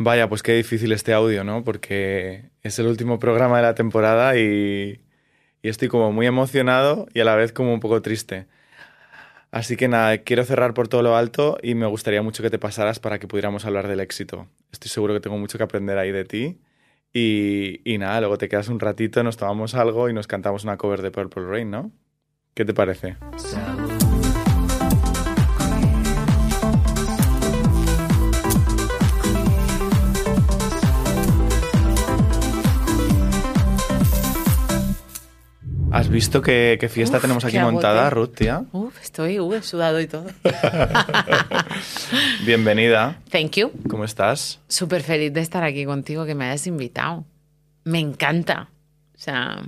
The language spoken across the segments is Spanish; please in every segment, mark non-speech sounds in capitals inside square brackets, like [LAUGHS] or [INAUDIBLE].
Vaya, pues qué difícil este audio, ¿no? Porque es el último programa de la temporada y, estoy como muy emocionado y a la vez como un poco triste. Así que nada, quiero cerrar por todo lo alto y me gustaría mucho que te pasaras para que pudiéramos hablar del éxito. Estoy seguro que tengo mucho que aprender ahí de ti. Y nada, luego te quedas un ratito, nos tomamos algo y nos cantamos una cover de Purple Rain, ¿no? ¿Qué te parece? ¿Has visto qué, qué fiesta Uf, tenemos aquí montada. Ruth, tía? Uf, estoy uh, sudado y todo. [LAUGHS] Bienvenida. Thank you. ¿Cómo estás? Súper feliz de estar aquí contigo, que me hayas invitado. Me encanta. O sea,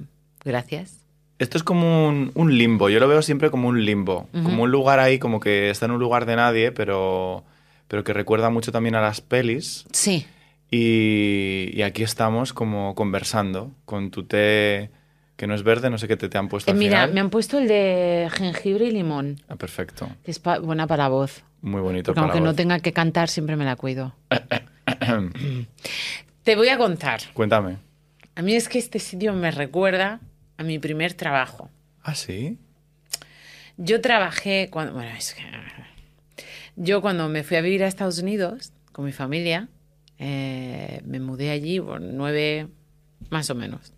gracias. Esto es como un, un limbo, yo lo veo siempre como un limbo, como un lugar ahí, como que está en un lugar de nadie, pero, pero que recuerda mucho también a las pelis. Sí. Y, y aquí estamos como conversando con tu té, que no es verde, no sé qué té te han puesto Eh, al mira, final. me han puesto el de jengibre y limón, Ah, perfecto, que es pa- buena para la voz. muy bonito Porque para aunque no tenga que cantar, siempre me la cuido. [COUGHS] Te voy a contar. Cuéntame. A mí es que este sitio me recuerda a mi primer trabajo. ¿Ah, sí? Yo trabajé cuando. Bueno, es que. Yo cuando me fui a vivir a Estados Unidos con mi familia, eh, me mudé allí por nueve, más o menos.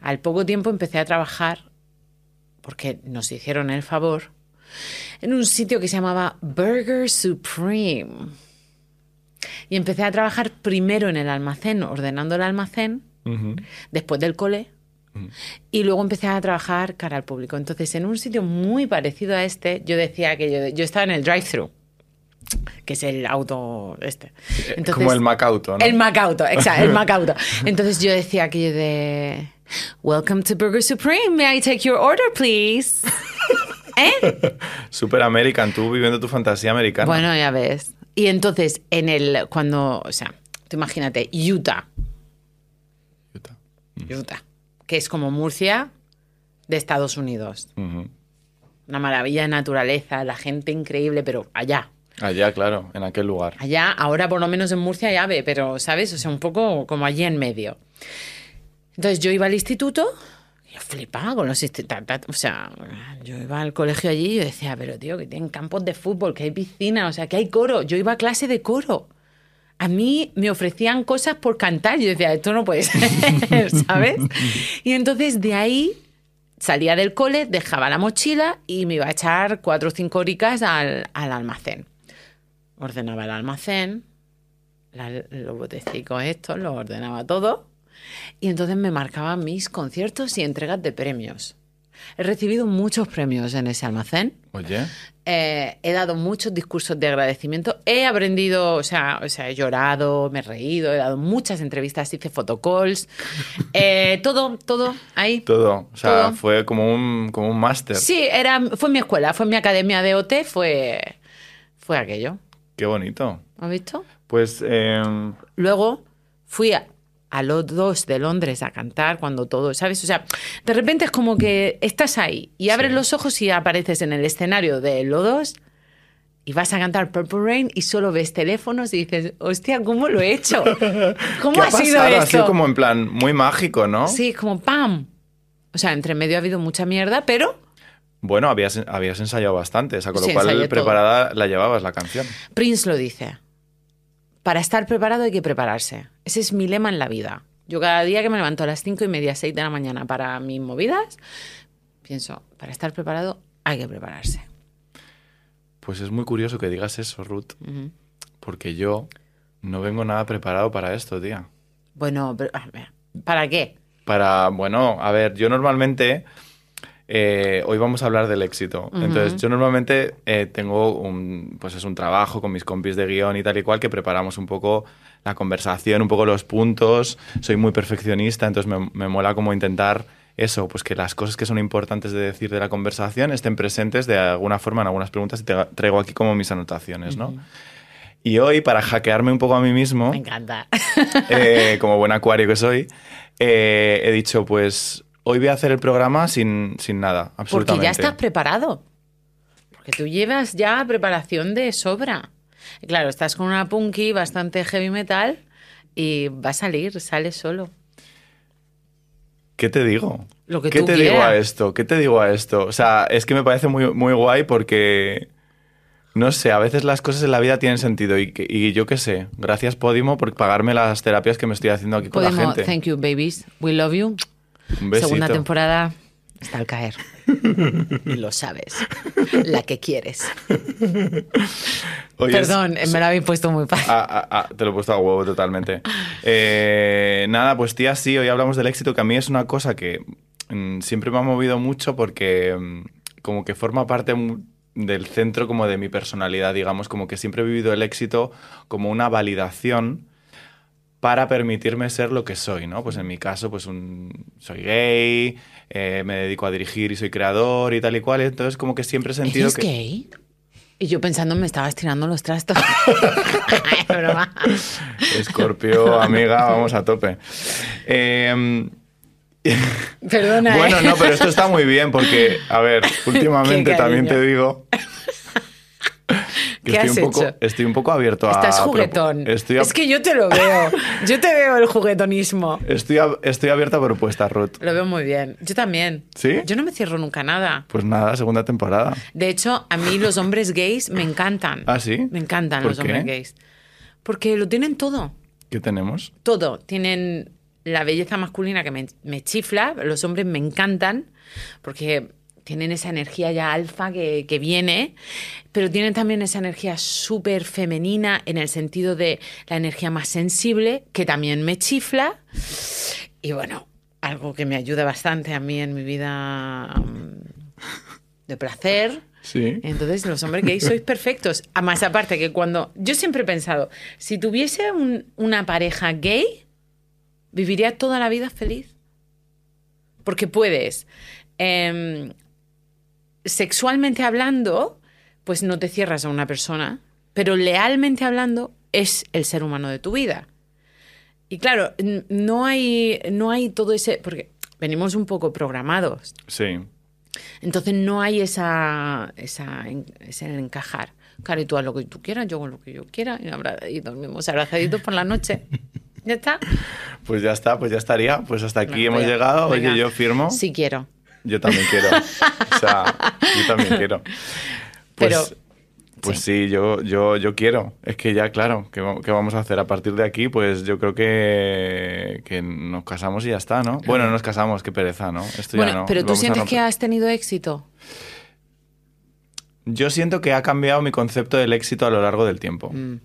Al poco tiempo empecé a trabajar, porque nos hicieron el favor, en un sitio que se llamaba Burger Supreme. Y empecé a trabajar primero en el almacén, ordenando el almacén, después del cole. Y luego empecé a trabajar cara al público. Entonces, en un sitio muy parecido a este, yo decía que yo, yo estaba en el drive-thru, que es el auto este. Entonces, como el Macauto, ¿no? El Macauto, exacto, el [LAUGHS] Macauto. Entonces yo decía aquello de Welcome to Burger Supreme, may I take your order, please? [LAUGHS] ¿Eh? Super American, tú viviendo tu fantasía americana. Bueno, ya ves. Y entonces, en el, cuando, o sea, tú imagínate, Utah, Utah. Utah, que es como Murcia de Estados Unidos. Una maravilla de naturaleza, la gente increíble, pero allá. Allá, claro, en aquel lugar. Allá, ahora por lo menos en Murcia ya ve, pero, ¿sabes? O sea, un poco como allí en medio. Entonces yo iba al instituto, yo flipaba con los institutos. O sea, yo iba al colegio allí y yo decía, pero tío, que tienen campos de fútbol, que hay piscina, o sea, que hay coro. Yo iba a clase de coro. A mí me ofrecían cosas por cantar. Yo decía, esto no puede [LAUGHS] ser, ¿sabes? Y entonces de ahí salía del cole, dejaba la mochila y me iba a echar cuatro o cinco horicas al, al almacén. Ordenaba el almacén, la- los botecicos estos, los ordenaba todo. Y entonces me marcaban mis conciertos y entregas de premios. He recibido muchos premios en ese almacén. Oye, Eh, he dado muchos discursos de agradecimiento. He aprendido, o sea, o sea, he llorado, me he reído, he dado muchas entrevistas, hice photocalls. [LAUGHS] Eh, todo, todo ahí. todo. O sea, Todo. fue como un, como un máster. Sí, era, fue mi escuela, fue mi academia de OT, fue, fue aquello. Qué bonito. ¿Has visto? Pues eh, Luego fui a, a los dos de Londres a cantar cuando todo, ¿sabes? O sea, de repente es como que estás ahí y abres Sí. los ojos y apareces en el escenario de Lodos y vas a cantar Purple Rain y solo ves teléfonos y dices, hostia, ¿cómo lo he hecho? [LAUGHS] ¿Cómo ¿qué ha, sido pasado? Ha esto? sido como en plan muy mágico, ¿no? Sí, como ¡pam! O sea, entre medio ha habido mucha mierda, pero Bueno, habías, habías ensayado bastante, o sea, con Sí, lo cual todo. preparada la llevabas la canción. Prince lo dice. Para estar preparado hay que prepararse. Ese es mi lema en la vida. Yo cada día que me levanto a las cinco y media, seis de la mañana para mis movidas, pienso, para estar preparado hay que prepararse. Pues es muy curioso que digas eso, Ruth, porque yo no vengo nada preparado para esto, tía. Bueno, pero, ¿para qué? Para, bueno, a ver, yo normalmente, eh, hoy vamos a hablar del éxito. Entonces, yo normalmente eh, tengo un, pues es un trabajo con mis compis de guion y tal y cual que preparamos un poco la conversación, un poco los puntos. Soy muy perfeccionista, entonces me, me mola como intentar eso, pues que las cosas que son importantes de decir de la conversación estén presentes de alguna forma en algunas preguntas y te traigo aquí como mis anotaciones, ¿no? Y hoy, para hackearme un poco a mí mismo, Me encanta. eh, como buen acuario que soy, eh, he dicho, pues hoy voy a hacer el programa sin, sin nada, Porque absolutamente. ya estás preparado. Porque tú llevas ya preparación de sobra. Claro, estás con una punky bastante heavy metal y va a salir, sale solo. ¿Qué te digo? Lo que ¿Qué tú te digo a esto? ¿Qué te digo a esto? O sea, es que me parece muy, muy guay porque, no sé, a veces las cosas en la vida tienen sentido y, yo qué sé, gracias Podimo por pagarme las terapias que me estoy haciendo aquí con la gente. thank you, babies. We love you. Un besito. Segunda temporada está al caer. y lo sabes. La que quieres. Oye, Perdón, es- me la habéis puesto muy fácil. Ah, ah, ah, te lo he puesto a huevo totalmente. Eh, nada, pues tía, sí, hoy hablamos del éxito, que a mí es una cosa que mm, siempre me ha movido mucho porque mm, como que forma parte del centro como de mi personalidad, digamos, como que siempre he vivido el éxito como una validación para permitirme ser lo que soy, ¿no? Pues en mi caso, pues un, soy gay, eh, me dedico a dirigir y soy creador y tal y cual, entonces como que siempre he sentido ¿Eres que... gay? Y yo pensando me estabas tirando los trastos. Es [LAUGHS] [LAUGHS] broma. Escorpio, amiga, vamos a tope. [LAUGHS] Eh, Perdona. ¿eh? bueno, no, pero esto está muy bien porque, a ver, últimamente también te digo que ¿Qué estoy has un poco, hecho? estoy un poco abierto a. Estás juguetón. Estoy, a- Es que yo te lo veo. Yo te veo el juguetonismo. estoy, a- estoy abierto a propuestas, Ruth. Lo veo muy bien. Yo también. ¿Sí? Yo no me cierro nunca nada. Pues nada, segunda temporada. De hecho, a mí los hombres gays me encantan. ¿Ah, sí? Me encantan ¿Por los hombres gays. Porque lo tienen todo. ¿Qué tenemos? Todo. Tienen la belleza masculina que me, me chifla. Los hombres me encantan. Porque tienen esa energía ya alfa que, que viene. Pero tienen también esa energía súper femenina en el sentido de la energía más sensible, que también me chifla. Y bueno, algo que me ayuda bastante a mí en mi vida mm, de placer. Sí. Entonces, los hombres gays sois [LAUGHS] perfectos. A Más aparte que cuando. Yo siempre he pensado, si tuviese un- una pareja gay, viviría toda la vida feliz. Porque puedes. em, sexualmente hablando, pues no te cierras a una persona, pero lealmente hablando, es el ser humano de tu vida. Y claro, no hay, no hay todo ese. Porque venimos un poco programados. Sí. Entonces no hay esa, esa, ese encajar. Claro, y tú haz lo que tú quieras, yo hago lo que yo quiera, y, abra- y dormimos abrazaditos por la noche. [LAUGHS] ¿Ya está? Pues ya está, pues ya estaría. Pues hasta aquí hemos llegado. venga. Oye, yo firmo. Sí quiero. Yo también quiero. O sea, yo también quiero. Pues, Pero- pues sí, yo, yo, yo quiero. Es que ya, claro, ¿qué, qué vamos a hacer? A partir de aquí, pues yo creo que, que nos casamos y ya está, ¿no? Bueno, no nos casamos, qué pereza, ¿no? Esto ya no. pero tú vamos sientes que has tenido éxito. Yo siento que ha cambiado mi concepto del éxito a lo largo del tiempo. Mm.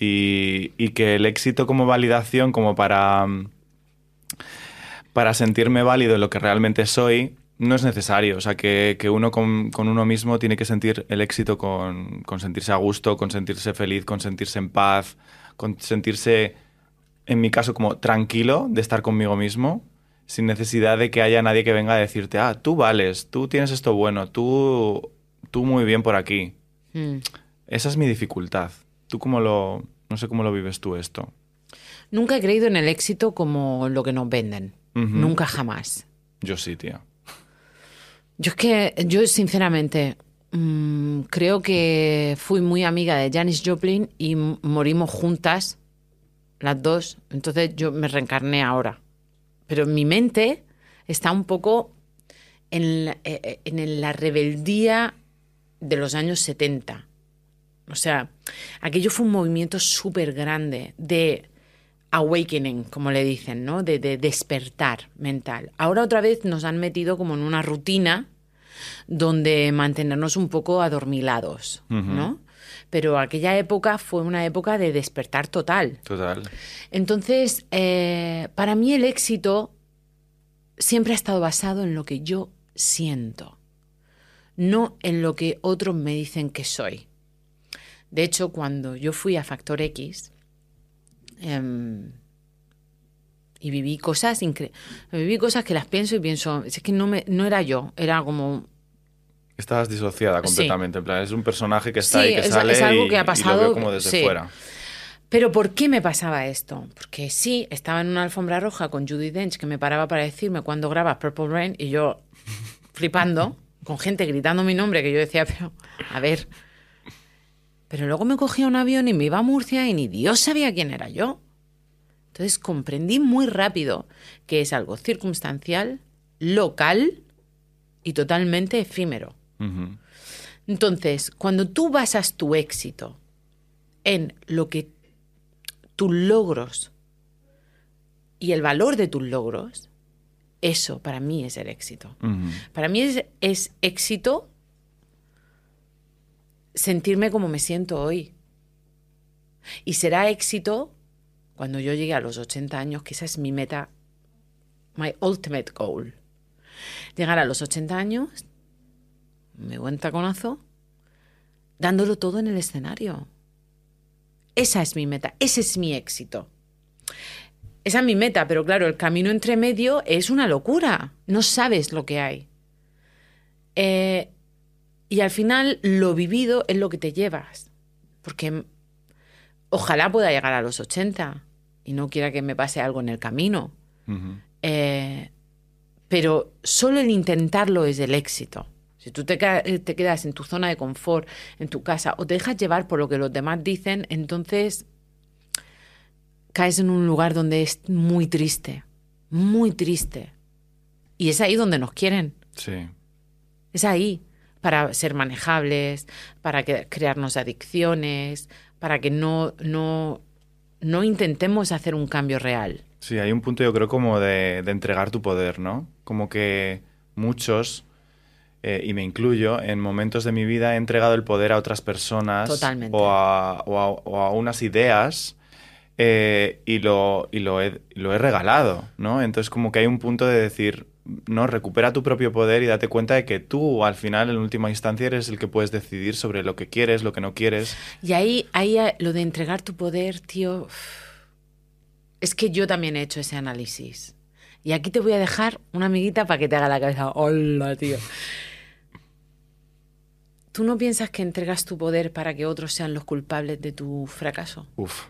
Y, y que el éxito como validación, como para, para sentirme válido en lo que realmente soy, no es necesario. O sea, que, que uno con, con uno mismo tiene que sentir el éxito con, con sentirse a gusto, con sentirse feliz, con sentirse en paz, con sentirse, en mi caso, como tranquilo de estar conmigo mismo, sin necesidad de que haya nadie que venga a decirte, ah, tú vales, tú tienes esto bueno, tú, tú muy bien por aquí. Mm. Esa es mi dificultad. ¿Tú cómo lo... No sé cómo lo vives tú esto? Nunca he creído en el éxito como lo que nos venden. Nunca jamás. Yo sí, tía. Yo es que, yo sinceramente, mm, creo que fui muy amiga de Janis Joplin y morimos juntas, las dos. Entonces yo me reencarné ahora. Pero mi mente está un poco en la, eh, eh, en la rebeldía de los años 70. O sea, aquello fue un movimiento súper grande de awakening, como le dicen, ¿no? De, de despertar mental. Ahora otra vez nos han metido como en una rutina donde mantenernos un poco adormilados, ¿no? Pero aquella época fue una época de despertar total. Total. Entonces, eh, para mí el éxito siempre ha estado basado en lo que yo siento, no en lo que otros me dicen que soy. De hecho, cuando yo fui a Factor X em, y viví cosas increíbles, viví cosas que las pienso y pienso, es que no, me, no era yo, era como Estabas disociada Sí. completamente. En plan, es un personaje que está Sí, ahí, que es- sale es algo y- que ha y pasado, lo veo como desde sí. fuera. Pero ¿por qué me pasaba esto? Porque sí, estaba en una alfombra roja con Judy Dench que me paraba para decirme cuándo grabas Purple Rain y yo flipando, [LAUGHS] con gente gritando mi nombre que yo decía, pero a ver. Pero luego me cogía un avión y me iba a Murcia y ni Dios sabía quién era yo. Entonces comprendí muy rápido que es algo circunstancial, local y totalmente efímero. Entonces, cuando tú basas tu éxito en lo que tus logros y el valor de tus logros, eso para mí es el éxito. Para mí es, es, éxito sentirme como me siento hoy. Y será éxito cuando yo llegue a los 80 años, que esa es mi meta, my ultimate goal. Llegar a los 80 años, me buen taconazo, dándolo todo en el escenario. Esa es mi meta, ese es mi éxito. Esa es mi meta, pero claro, el camino entre medio es una locura. No sabes lo que hay. Eh, y al final, lo vivido es lo que te llevas. Porque ojalá pueda llegar a los 80 y no quiera que me pase algo en el camino. Eh, pero solo el intentarlo es el éxito. Si tú te, te, quedas en tu zona de confort, en tu casa, o te dejas llevar por lo que los demás dicen, entonces caes en un lugar donde es muy triste, muy triste. Y es ahí donde nos quieren. Sí. Es ahí, para ser manejables, para crearnos adicciones, para que no, no, no intentemos hacer un cambio real. Sí, hay un punto yo creo como de, entregar tu poder, ¿no? Como que muchos, eh, y me incluyo, en momentos de mi vida he entregado el poder a otras personas Totalmente. O, a, o a unas ideas eh, y, lo, y lo, he, lo he regalado, ¿no? Entonces como que hay un punto de decir, no, recupera tu propio poder y date cuenta de que tú al final, en última instancia, eres el que puedes decidir sobre lo que quieres, lo que no quieres. Y ahí, ahí eh, lo de entregar tu poder, tío, es que yo también he hecho ese análisis. Y aquí te voy a dejar una amiguita para que te haga la cabeza. Hola, tío. ¿Tú no piensas que entregas tu poder para que otros sean los culpables de tu fracaso? Uf.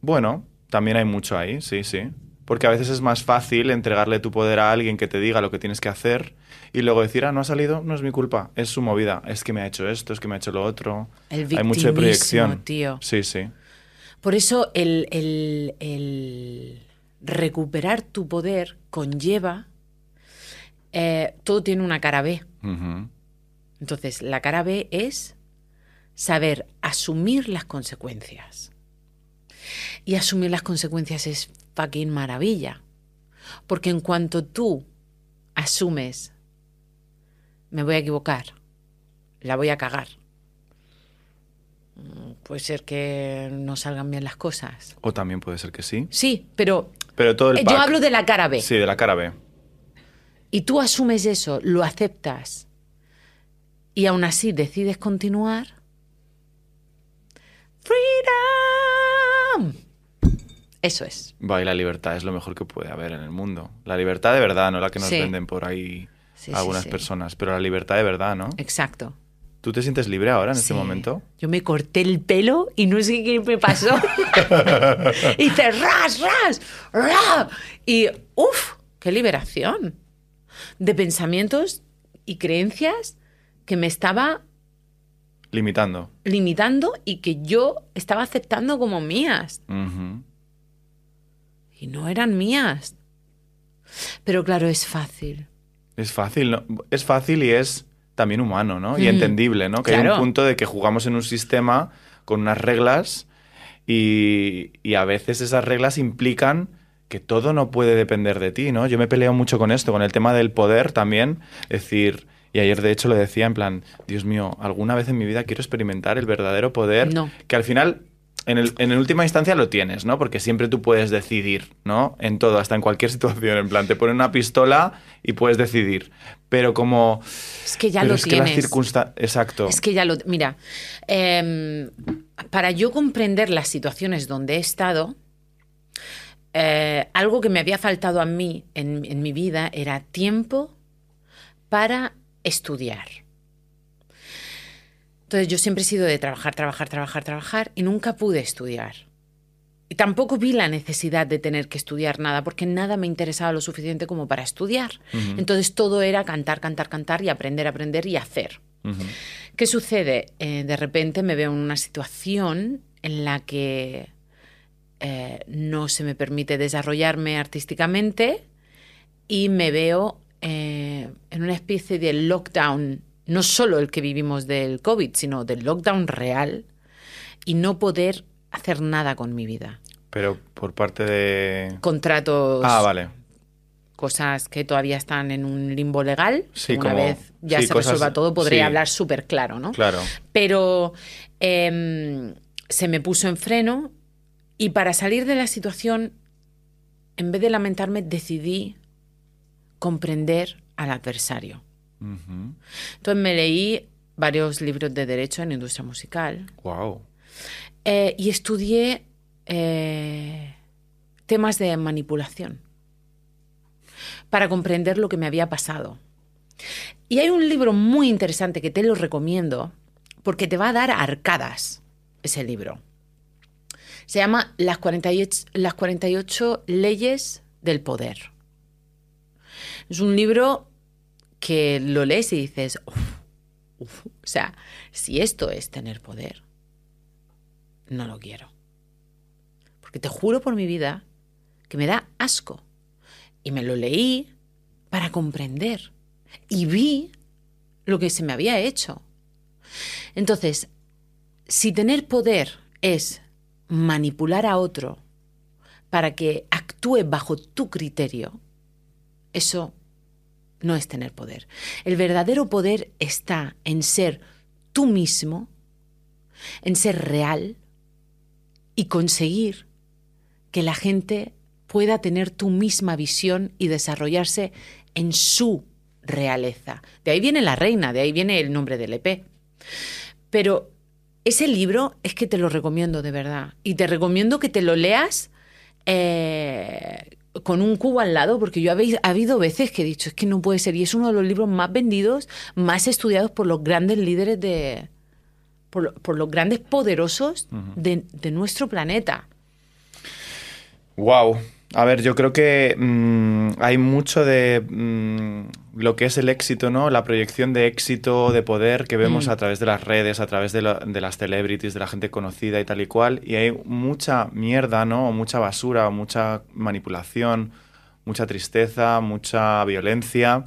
Bueno, también hay mucho ahí, sí, sí. Porque a veces es más fácil entregarle tu poder a alguien que te diga lo que tienes que hacer y luego decir, ah, no ha salido, no es mi culpa, es su movida, es que me ha hecho esto, es que me ha hecho lo otro. El hay mucho de proyección. Tío. Sí, sí. Por eso el, el, recuperar tu poder conlleva, eh, todo tiene una cara B. Entonces, la cara B es saber asumir las consecuencias. Y asumir las consecuencias es fucking maravilla. Porque en cuanto tú asumes, me voy a equivocar, la voy a cagar, mm, puede ser que no salgan bien las cosas. O también puede ser que sí. Sí, pero, pero todo el yo hablo de la cara B. Sí, de la cara B. Y tú asumes eso, lo aceptas y aún así decides continuar. Freedom. Eso es. Va, y la libertad es lo mejor que puede haber en el mundo. La libertad de verdad, no la que nos venden por ahí algunas personas, pero la libertad de verdad, ¿no? Exacto. ¿Tú te sientes libre ahora, en este momento? Yo me corté el pelo y no sé qué me pasó. [LAUGHS] y hice ras, ras, ras. Y uff, qué liberación de pensamientos y creencias que me estaba limitando. Limitando y que yo estaba aceptando como mías y no eran mías. Pero claro, es fácil. Es fácil, ¿no? Es fácil y es también humano, ¿no? Y entendible, ¿no? Que hay un punto de que jugamos en un sistema con unas reglas y, y, a veces esas reglas implican que todo no puede depender de ti, ¿no? Yo me peleo mucho con esto, con el tema del poder también. Es decir, y ayer de hecho lo decía en plan, Dios mío, alguna vez en mi vida quiero experimentar el verdadero poder no. que al final en, el, en última instancia lo tienes, ¿no? Porque siempre tú puedes decidir, ¿no? En todo, hasta en cualquier situación. En plan, te ponen una pistola y puedes decidir. Pero como... Es que ya lo es tienes. Que Exacto. Es que ya lo... Mira, em, para yo comprender las situaciones donde he estado, eh, algo que me había faltado a mí en, en mi vida era tiempo para estudiar. Entonces yo siempre he sido de trabajar, trabajar, trabajar, trabajar y nunca pude estudiar. Y tampoco vi la necesidad de tener que estudiar nada, porque nada me interesaba lo suficiente como para estudiar. Entonces todo era cantar, cantar, cantar y aprender, aprender y hacer. ¿Qué sucede? Eh, de repente me veo en una situación en la que eh, no se me permite desarrollarme artísticamente y me veo eh, en una especie de lockdown, no solo el que vivimos del COVID, sino del lockdown real y no poder hacer nada con mi vida. Pero por parte de... Contratos. Ah, vale. Cosas que todavía están en un limbo legal. Sí, Una como- vez ya sí, se cosas- resuelva todo, podré sí. hablar súper claro, ¿no? Claro. Pero em, se me puso en freno y para salir de la situación, en vez de lamentarme, decidí comprender al adversario. Entonces me leí varios libros de derecho en industria musical Wow. eh, y estudié eh, temas de manipulación para comprender lo que me había pasado. Y hay un libro muy interesante que te lo recomiendo porque te va a dar arcadas ese libro. Se llama Las 48, las 48 leyes del poder. Es un libro que lo lees y dices, "Uf, uf". o sea, si esto es tener poder, no lo quiero. Porque te juro por mi vida que me da asco. Y me lo leí para comprender. Y vi lo que se me había hecho. Entonces, si tener poder es manipular a otro para que actúe bajo tu criterio, eso no es tener poder. El verdadero poder está en ser tú mismo, en ser real y conseguir que la gente pueda tener tu misma visión y desarrollarse en su realeza. De ahí viene la reina, de ahí viene el nombre del EP. Pero ese libro es que te lo recomiendo de verdad. Y te recomiendo que te lo leas eh, con un cubo al lado, porque yo habéis, ha habido veces que he dicho, es que no puede ser. Y es uno de los libros más vendidos, más estudiados por los grandes líderes de... por los grandes poderosos de, de nuestro planeta. Wow. A ver, yo creo que mm, hay mucho de mm, lo que es el éxito, ¿no? La proyección de éxito, de poder que vemos Mm. a través de las redes, a través de, la- de las celebrities, de la gente conocida y tal y cual. Y hay mucha mierda, ¿no? O mucha basura, o mucha manipulación, mucha tristeza, mucha violencia,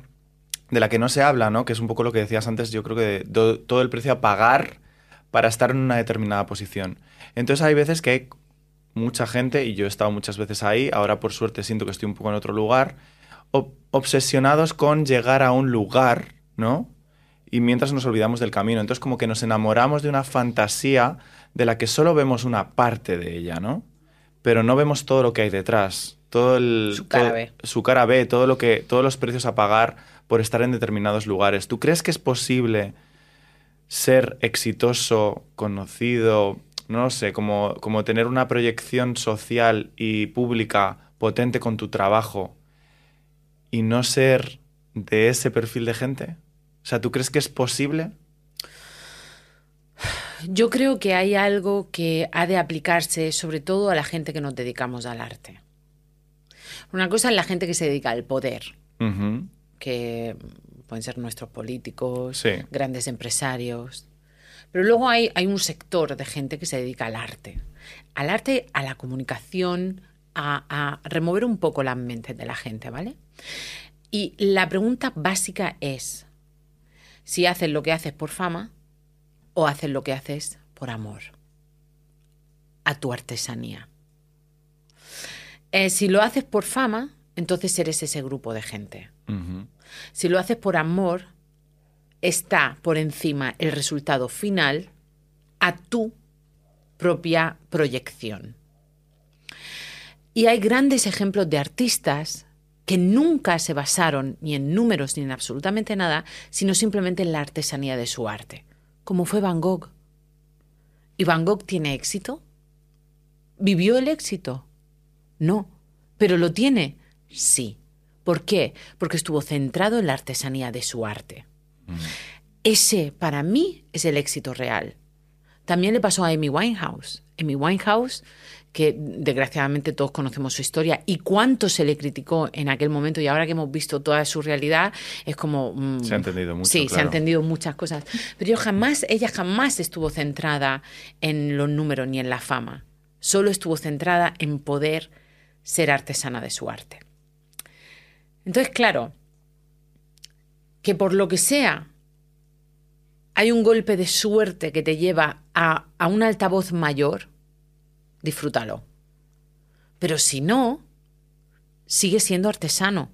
de la que no se habla, ¿no? Que es un poco lo que decías antes, yo creo que de todo el precio a pagar para estar en una determinada posición. Entonces hay veces que hay mucha gente, y yo he estado muchas veces ahí, ahora por suerte siento que estoy un poco en otro lugar, ob- obsesionados con llegar a un lugar, ¿no? Y mientras nos olvidamos del camino. Entonces como que nos enamoramos de una fantasía de la que solo vemos una parte de ella, ¿no? Pero no vemos todo lo que hay detrás. Todo el, Su cara todo- B. Su cara B, todo lo que, todos los precios a pagar por estar en determinados lugares. ¿Tú crees que es posible ser exitoso, conocido, no lo sé, como, como tener una proyección social y pública potente con tu trabajo y no ser de ese perfil de gente? O sea, ¿tú crees que es posible? Yo creo que hay algo que ha de aplicarse sobre todo a la gente que nos dedicamos al arte. Una cosa es la gente que se dedica al poder, que pueden ser nuestros políticos, Sí. grandes empresarios. Pero luego hay, hay un sector de gente que se dedica al arte. Al arte, a la comunicación, a, a remover un poco las mentes de la gente, ¿vale? Y la pregunta básica es si haces lo que haces por fama o haces lo que haces por amor a tu artesanía. Eh, si lo haces por fama, entonces eres ese grupo de gente. Si lo haces por amor, está por encima el resultado final a tu propia proyección. Y hay grandes ejemplos de artistas que nunca se basaron ni en números ni en absolutamente nada, sino simplemente en la artesanía de su arte, como fue Van Gogh. ¿Y Van Gogh tiene éxito? ¿Vivió el éxito? No. ¿Pero lo tiene? Sí. ¿Por qué? Porque estuvo centrado en la artesanía de su arte. Ese, para mí, es el éxito real. También le pasó a Amy Winehouse. Amy Winehouse, que desgraciadamente todos conocemos su historia y cuánto se le criticó en aquel momento y ahora que hemos visto toda su realidad, es como... mm, Se ha entendido mucho, Sí, se ha claro. entendido muchas cosas. Pero yo jamás, ella jamás estuvo centrada en los números ni en la fama. solo estuvo centrada en poder ser artesana de su arte. Entonces, claro, que por lo que sea hay un golpe de suerte que te lleva a, a un altavoz mayor, disfrútalo. Pero si no, sigue siendo artesano.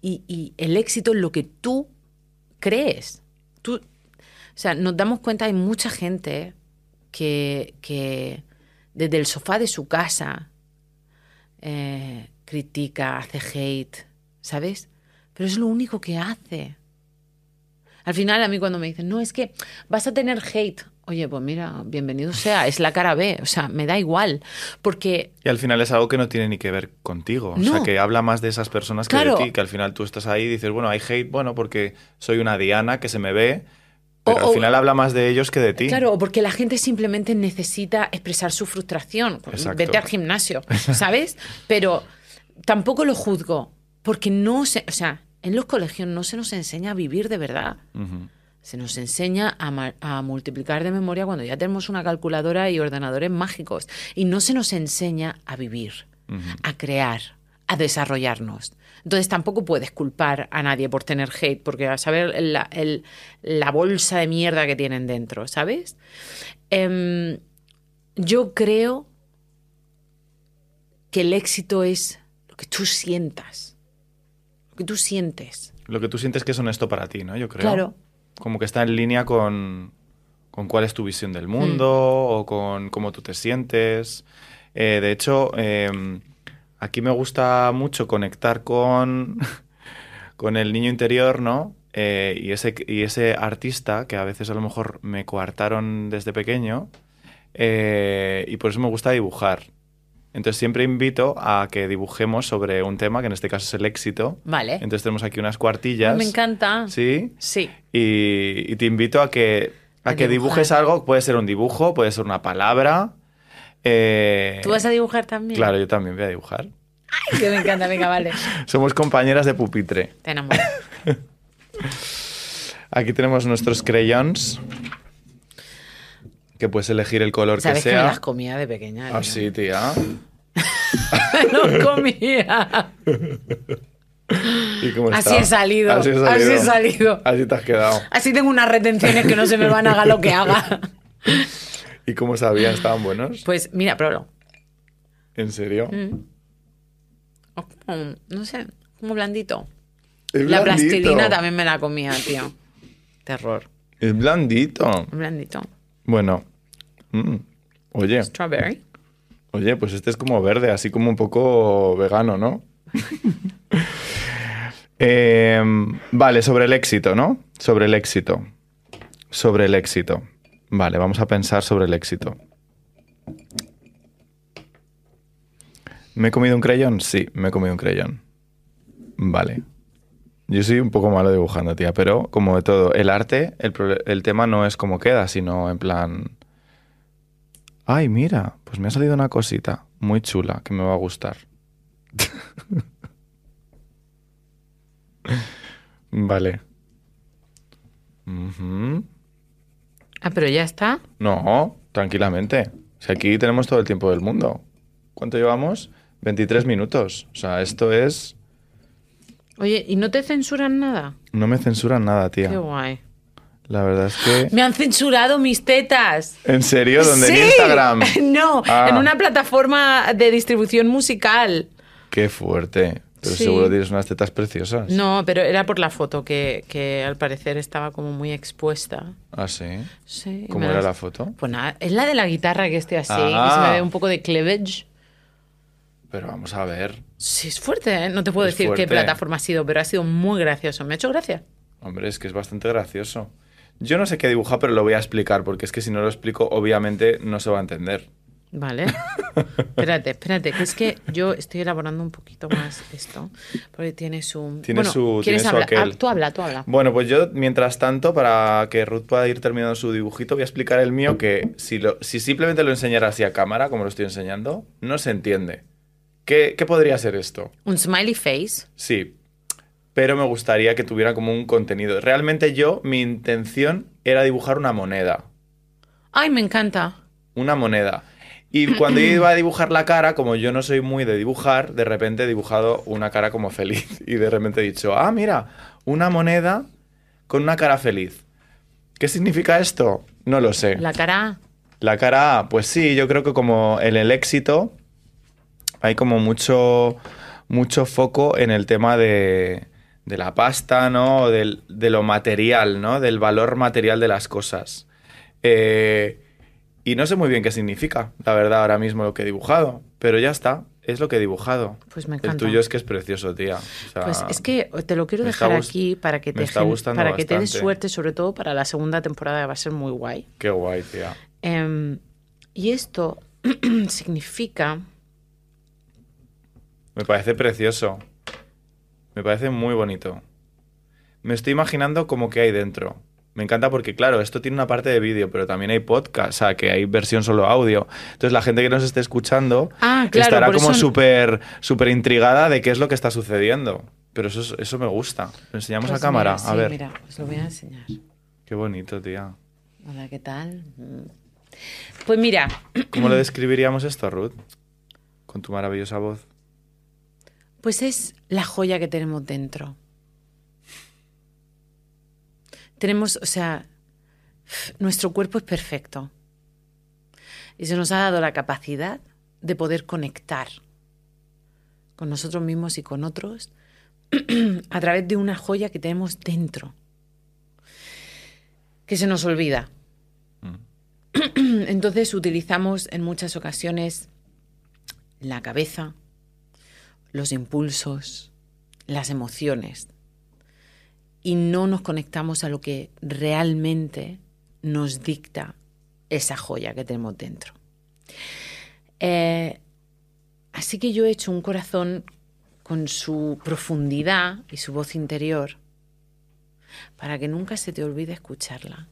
Y, y el éxito es lo que tú crees. Tú, o sea, nos damos cuenta, hay mucha gente que, que desde el sofá de su casa eh, critica, hace hate, ¿sabes? Pero es lo único que hace. Al final a mí cuando me dicen, no, es que vas a tener hate. Oye, pues mira, bienvenido sea, es la cara B, o sea, me da igual, porque Y al final es algo que no tiene ni que ver contigo. O sea, que habla más de esas personas que Claro. de ti. Que al final tú estás ahí y dices, bueno, hay hate, bueno, porque soy una Diana que se me ve. Pero O- al o- final habla más de ellos que de ti. Claro, porque la gente simplemente necesita expresar su frustración. Pues Exacto. Vete al gimnasio, ¿sabes? [LAUGHS] Pero tampoco lo juzgo, porque no se, o sea, en los colegios no se nos enseña a vivir de verdad. Se nos enseña a, multiplicar de memoria cuando ya tenemos una calculadora y ordenadores mágicos. Y no se nos enseña a vivir, a crear, a desarrollarnos. Entonces tampoco puedes culpar a nadie por tener hate, porque a saber la, el- la bolsa de mierda que tienen dentro, ¿sabes? Em, yo creo que el éxito es lo que tú sientas, que tú sientes. Lo que tú sientes que es honesto para ti, ¿no? Yo creo. Claro. Como que está en línea con, con cuál es tu visión del mundo Hmm. o con cómo tú te sientes. Eh, de hecho, eh, aquí me gusta mucho conectar con, [LAUGHS] con el niño interior, ¿no? Eh, y, ese, y ese artista que a veces a lo mejor me coartaron desde pequeño. eh, y por eso me gusta dibujar. Entonces siempre invito a que dibujemos sobre un tema, que en este caso es el éxito. Vale. Entonces tenemos aquí unas cuartillas. Me encanta. Sí. Sí. Y, y te invito a que, a A que dibujar. dibujes algo. Puede ser un dibujo, puede ser una palabra. eh, ¿Tú vas a dibujar también? Claro, yo también voy a dibujar. Ay, que me encanta, venga, vale. [LAUGHS] Somos compañeras de pupitre. Te enamoro. [LAUGHS] Aquí tenemos nuestros crayons. Que puedes elegir el color que ¿Sabes que me sea. las comía de pequeña? Ah, sí, tía. [LAUGHS] Los comía. ¿Y cómo Así he salido. Así he Así salido. he salido. Así te has quedado. Así tengo unas retenciones que no se me van a haga lo que haga. [LAUGHS] ¿Y cómo sabían? ¿Estaban buenos? Pues mira, pruébalo. ¿En serio? Mm. O como, no sé, como blandito. Es La blandito. plastilina también me la comía, tío. Terror. Es blandito. Blandito. Bueno. Mm, Oye. Strawberry. Oye, pues este es como verde, así como un poco vegano, ¿no? [LAUGHS] Em, vale, sobre el éxito, ¿no? Sobre el éxito. Sobre el éxito. Vale, vamos a pensar sobre el éxito. ¿Me he comido un crayón? Sí, me he comido un crayón. Vale. Yo soy un poco malo dibujando, tía, pero como de todo, el arte, el, el tema no es como queda, sino en plan... Ay, mira, pues me ha salido una cosita muy chula que me va a gustar. [LAUGHS] vale. Ah, pero ya está. No, tranquilamente. Si aquí tenemos todo el tiempo del mundo. ¿Cuánto llevamos? 23 minutos. O sea, esto es... Oye, ¿y no te censuran nada? No me censuran nada, tía. Qué guay. La verdad es que... Me han censurado mis tetas. ¿En serio? ¿Dónde? ¿En. Instagram? [LAUGHS] No, Ah. en una plataforma de distribución musical. Qué fuerte. Pero Sí. seguro tienes unas tetas preciosas. No, pero era por la foto que, que al parecer estaba como muy expuesta. Ah, sí. Sí. ¿Cómo era las- la foto? Pues nada, es la de la guitarra que esté así, Ah. que se me ve un poco de cleavage. Pero vamos a ver. Sí, es fuerte, ¿eh? No te puedo Es decir qué plataforma ha sido, pero ha sido muy gracioso. Me ha hecho gracia. Hombre, es que es bastante gracioso. Yo no sé qué dibujar, pero lo voy a explicar, porque es que si no lo explico, obviamente no se va a entender. Vale. [LAUGHS] espérate, espérate, que es que yo estoy elaborando un poquito más esto. Porque tiene su. Tiene bueno, su- ¿quieres tiene su aquel. Ah, tú habla, tú habla. Bueno, pues yo, mientras tanto, para que Ruth pueda ir terminando su dibujito, voy a explicar el mío que si, lo, si simplemente lo enseñara así a cámara, como lo estoy enseñando, no se entiende. ¿Qué, qué podría ser esto? Un smiley face. Sí, pero me gustaría que tuviera como un contenido. Realmente yo, mi intención era dibujar una moneda. Ay, me encanta. Una moneda. Y [CLEARS THROAT] cuando yo iba a dibujar la cara, como yo no soy muy de dibujar, de repente he dibujado una cara como feliz. [LAUGHS] Y de repente he dicho, ah, mira, una moneda con una cara feliz. ¿Qué significa esto? No lo sé. La cara. La cara A, pues sí, yo creo que como en el éxito hay como mucho, mucho foco en el tema de, de la pasta, ¿no? Del, de lo material, ¿no? Del valor material de las cosas. Eh, y no sé muy bien qué significa, la verdad, ahora mismo lo que he dibujado, pero ya está, es lo que he dibujado. Pues me encanta. El tuyo es que es precioso, tía. O sea, Pues es que te lo quiero dejar aquí para que me te, para que te des bastante. suerte, sobre todo para la segunda temporada que va a ser muy guay. Qué guay, tía. Em, y esto [CLEARS THROAT] significa Me parece precioso. Me parece muy bonito. Me estoy imaginando como que hay dentro. Me encanta porque, claro, esto tiene una parte de vídeo, pero también hay podcast, o sea, que hay versión solo audio. Entonces, la gente que nos esté escuchando Ah, claro, estará como eso- súper súper intrigada de qué es lo que está sucediendo. Pero eso, es- eso me gusta. Lo enseñamos Pues a cámara. mira, a sí, ver. Mira, os lo voy a enseñar. Qué bonito, tía. Hola, ¿qué tal? Pues mira, ¿Cómo lo describiríamos esto, Ruth? Con tu maravillosa voz. Pues es la joya que tenemos dentro. Tenemos, o sea, nuestro cuerpo es perfecto. Y se nos ha dado la capacidad de poder conectar con nosotros mismos y con otros [CLEARS THROAT] a través de una joya que tenemos dentro, que se nos olvida. [CLEARS THROAT] Entonces utilizamos en muchas ocasiones la cabeza, los impulsos, las emociones y no nos conectamos a lo que realmente nos dicta esa joya que tenemos dentro. Eh, así que yo he hecho un corazón con su profundidad y su voz interior para que nunca se te olvide escucharla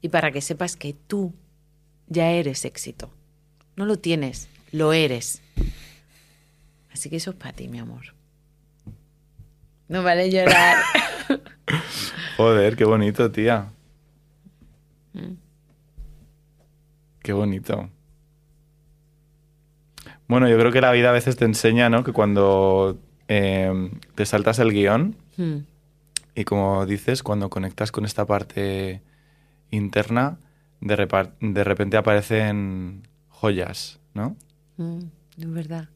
y para que sepas que tú ya eres éxito. No lo tienes, lo eres. Así que eso es para ti, mi amor. No vale llorar. [LAUGHS] Joder, qué bonito, tía. Mm. Qué bonito. Bueno, yo creo que la vida a veces te enseña, ¿no? Que cuando eh, te saltas el guion Mm. y como dices, cuando conectas con esta parte interna, de, repente aparecen joyas, ¿no? Mm, es verdad.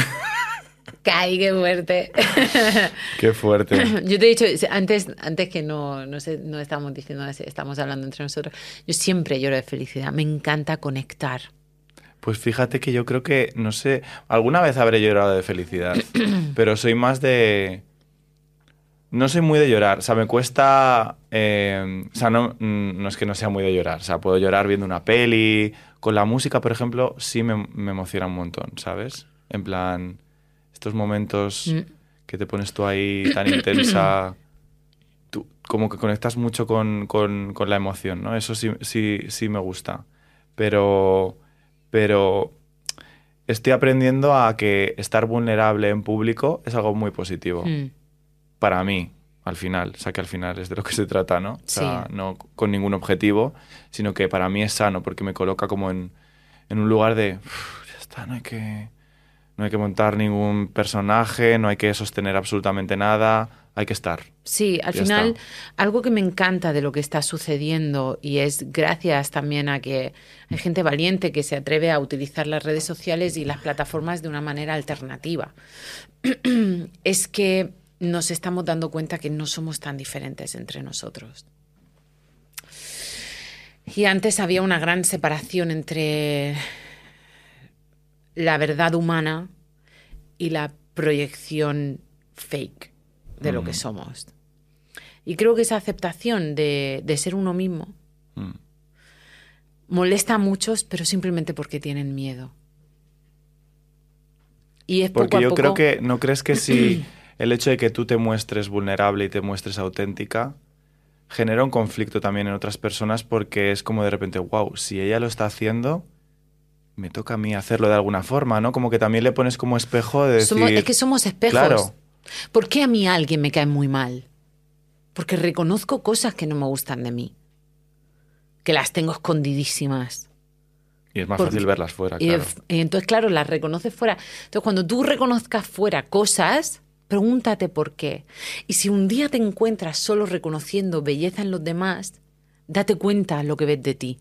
[LAUGHS] Caí, qué fuerte. [LAUGHS] Qué fuerte. Yo te he dicho, antes, antes que no, no, sé, no estamos diciendo, estamos hablando entre nosotros, yo siempre lloro de felicidad. Me encanta conectar. Pues fíjate que yo creo que, no sé, alguna vez habré llorado de felicidad, [CLEARS THROAT] pero soy más de... No soy muy de llorar, o sea, me cuesta... eh, o sea, no, mm, no es que no sea muy de llorar, o sea, puedo llorar viendo una peli, con la música, por ejemplo, sí me, me emociona un montón, ¿sabes? En plan, estos momentos Mm. que te pones tú ahí tan intensa, [CLEARS THROAT] tú como que conectas mucho con, con- con la emoción, ¿no? Eso sí, sí, sí me gusta, pero pero estoy aprendiendo a que estar vulnerable en público es algo muy positivo Mm. para mí, al final. O sea, que al final es de lo que se trata, ¿no? O sea, Sí. no con ningún objetivo, sino que para mí es sano porque me coloca como en, en un lugar de, "Uf, ya está, no hay que no hay que montar ningún personaje, no hay que sostener absolutamente nada, hay que estar. Sí, al Ya final, está. algo que me encanta de lo que está sucediendo y es gracias también a que hay gente valiente que se atreve a utilizar las redes sociales y las plataformas de una manera alternativa, [CLEARS THROAT] es que nos estamos dando cuenta que no somos tan diferentes entre nosotros. Y antes había una gran separación entre la verdad humana y la proyección fake de lo que somos. Y creo que esa aceptación de, de ser uno mismo Mm. molesta a muchos, pero simplemente porque tienen miedo. Y es Porque poco a yo poco- creo que no crees que si [CLEARS THROAT] el hecho de que tú te muestres vulnerable y te muestres auténtica genera un conflicto también en otras personas porque es como de repente, wow, si ella lo está haciendo, me toca a mí hacerlo de alguna forma, ¿no? Como que también le pones como espejo de decir, Somos- es que somos espejos. Claro. ¿Por qué a mí alguien me cae muy mal? Porque reconozco cosas que no me gustan de mí, que las tengo escondidísimas. Y es más Porque- fácil verlas fuera, claro. y entonces, claro, las reconoces fuera. Entonces, cuando tú reconozcas fuera cosas, pregúntate por qué. Y si un día te encuentras solo reconociendo belleza en los demás, date cuenta lo que ves de ti.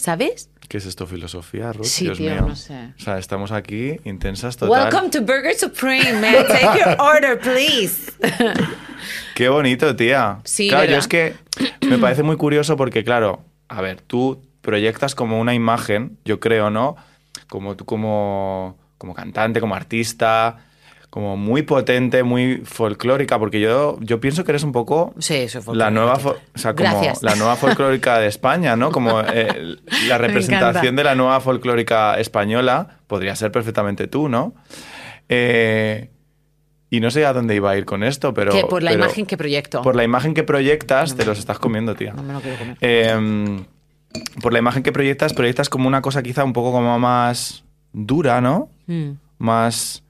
¿Sabes? ¿Qué es esto, filosofía, Ruth? Sí, Dios tío, mío. no sé. O sea, estamos aquí intensas total. Welcome to Burger Supreme, man. Take your order, please. [LAUGHS] Qué bonito, tía. Sí, claro, yo es que me parece muy curioso porque, claro, a ver, tú proyectas como una imagen, yo creo, ¿no? Como tú como, como cantante, como artista, como muy potente, muy folclórica, porque yo, yo pienso que eres un poco Sí, la nueva, o sea, como Gracias. la nueva folclórica de España, ¿no? Como eh, la [LAUGHS] representación de la nueva folclórica española podría ser perfectamente tú, ¿no? Eh, y no sé a dónde iba a ir con esto, pero... Que por la pero imagen que proyecto. Por la imagen que proyectas, te los estás comiendo, tía. No me lo quiero comer. Eh, por la imagen que proyectas, proyectas como una cosa quizá un poco como más dura, ¿no? Mm. Más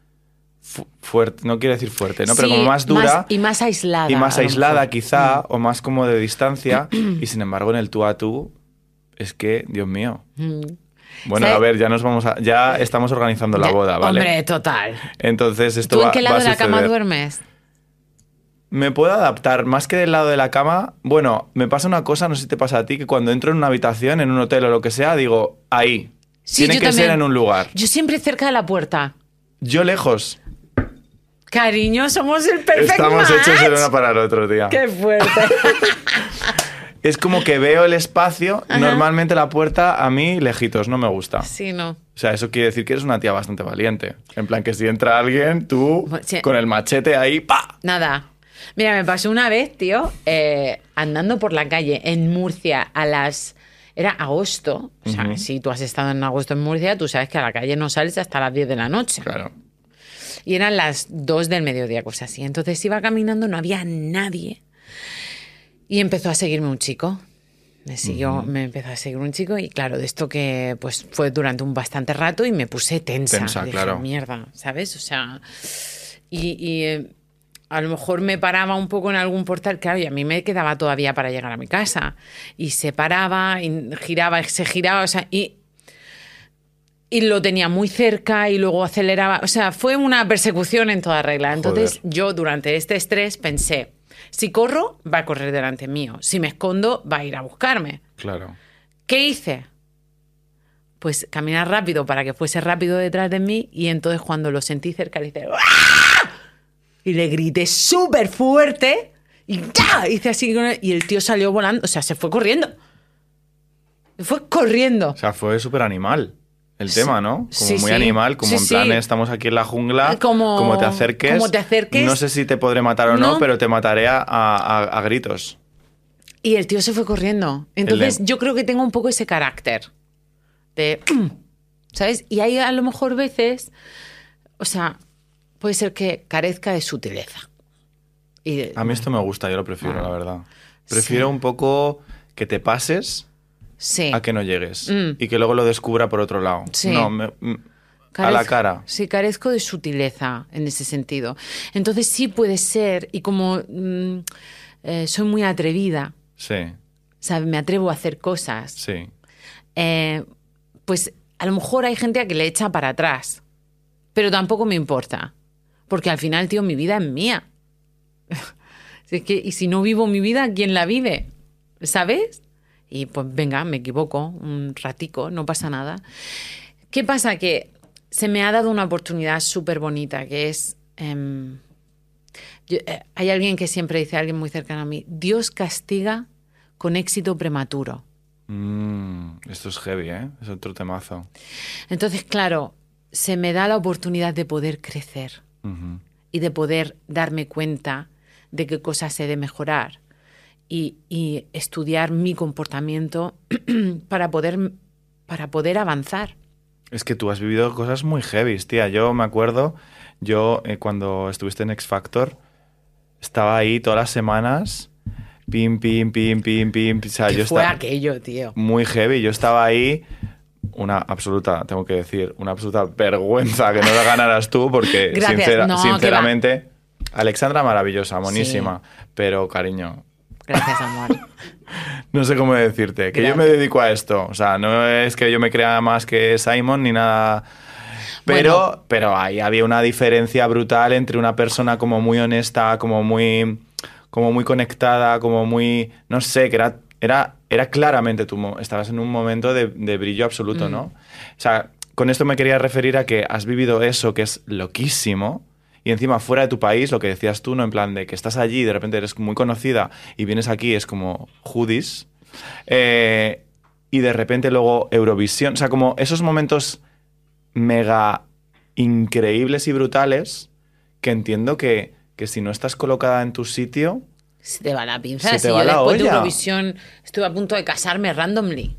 fu- fuerte, no quiero decir fuerte, ¿no? Pero Sí, como más dura y más aislada. y más aislada mejor. Mm. quizá, o más como de distancia, [CLEARS THROAT] y sin embargo en el tú a tú, es que, Dios mío. Mm. Bueno, ¿Sabes? a ver, ya nos vamos a, ya estamos organizando la Ya- boda, ¿vale? Hombre, total. Entonces esto ¿Tú va, en qué va lado a de la cama duermes? Me puedo adaptar, más que del lado de la cama. Bueno, me pasa una cosa, no sé si te pasa a ti, que cuando entro en una habitación, en un hotel o lo que sea, digo, ahí. Sí, Tiene que también. ser en un lugar. Yo siempre cerca de la puerta. Yo lejos. Cariño, somos el perfecto Estamos match. hechos el uno para el otro, tía. Qué fuerte. [LAUGHS] Es como que veo el espacio, normalmente la puerta a mí lejitos, no me gusta. sí, no. O sea, eso quiere decir que eres una tía bastante valiente. En plan que si entra alguien, tú Sí. con el machete ahí, ¡pa! Nada. Mira, me pasó una vez, tío, eh, andando por la calle en Murcia a las... Era agosto. O sea, si tú has estado en agosto en Murcia, tú sabes que a la calle no sales hasta las 10 de la noche. Claro. Y eran las 2 del mediodía, cosas así. Entonces iba caminando, no había nadie. Y empezó a seguirme un chico. Me siguió, me empezó a seguir un chico y claro, de esto que pues fue durante un bastante rato y me puse tensa. Tensa, Dije, claro. mierda, ¿sabes? O sea, y, y, eh, a lo mejor me paraba un poco en algún portal, claro, y a mí me quedaba todavía para llegar a mi casa. Y se paraba, y giraba, se giraba, o sea, y, y lo tenía muy cerca y luego aceleraba. O sea, fue una persecución en toda regla. Entonces, Joder. yo durante este estrés pensé, si corro, va a correr delante mío. Si me escondo, va a ir a buscarme. Claro. ¿Qué hice? Pues caminar rápido para que fuese rápido detrás de mí y entonces cuando lo sentí cerca le hice ¡Ah! y le grité súper fuerte y ¡ya! hice así y el tío salió volando, o sea, se fue corriendo. Se fue corriendo. O sea, fue súper animal el tema, ¿no? Como Sí, muy sí. animal, como Sí, en plan, estamos aquí en la jungla, Como- te acerques, como te acerques. no sé si te podré matar o no, No. pero te mataré a, a- a gritos. Y el tío se fue corriendo. Entonces de- yo creo que tengo un poco ese carácter de, [CLEARS THROAT] ¿sabes? Y hay a lo mejor veces, o sea, puede ser que carezca de sutileza. Y de- A mí esto me gusta, yo lo prefiero, Ah. la verdad. Prefiero un poco que te pases sí. a que no llegues Mm. y que luego lo descubra por otro lado. Sí. No, me- mm, a la cara. Sí, carezco de sutileza en ese sentido. Entonces sí puede ser, y como mm, eh, soy muy atrevida, Sí, ¿sabes? Me atrevo a hacer cosas. sí. eh, pues a lo mejor hay gente a que le echa para atrás, pero tampoco me importa, porque al final, tío, mi vida es mía. [LAUGHS] Es que, y si no vivo mi vida, ¿quién la vive? ¿Sabes? Y pues venga, me equivoco un ratico, no pasa nada. ¿Qué pasa? Que se me ha dado una oportunidad súper bonita, que es... em, yo- eh, hay alguien que siempre dice, alguien muy cercano a mí, Dios castiga con éxito prematuro. Mm, esto es heavy, ¿eh? Es otro temazo. Entonces, claro, se me da la oportunidad de poder crecer y de poder darme cuenta de qué cosas he de mejorar y, y estudiar mi comportamiento [CLEARS THROAT] para poder, para poder avanzar. Es que tú has vivido cosas muy heavy, tía. Yo me acuerdo, yo eh, cuando estuviste en X Factor, estaba ahí todas las semanas, pim, pim, pim, pim, pim. O sea, ¿Qué yo fue estaba aquello, tío? muy heavy. Yo estaba ahí, una absoluta, tengo que decir, una absoluta vergüenza que no la ganaras tú, porque [LAUGHS] sincera- No, sinceramente, Alexandra maravillosa, monísima, pero cariño, Gracias, amor. [LAUGHS] No sé cómo decirte, que yo me dedico a esto. O sea, no es que yo me crea más que Simon ni nada. Pero, Bueno. pero ahí había una diferencia brutal entre una persona como muy honesta, como muy, como muy conectada, como muy, no sé, que era, era, era claramente tú, estabas en un momento de, de brillo absoluto, ¿no? O sea, con esto me quería referir a que has vivido eso que es loquísimo. Y encima fuera de tu país, lo que decías tú, ¿no? En plan de que estás allí y de repente eres muy conocida y vienes aquí, es como Judis. Eh, y de repente luego Eurovisión. O sea, como esos momentos mega increíbles y brutales que entiendo que, que si no estás colocada en tu sitio, Se te va la pinza. Si yo la después de olla. Eurovisión estuve a punto de casarme randomly.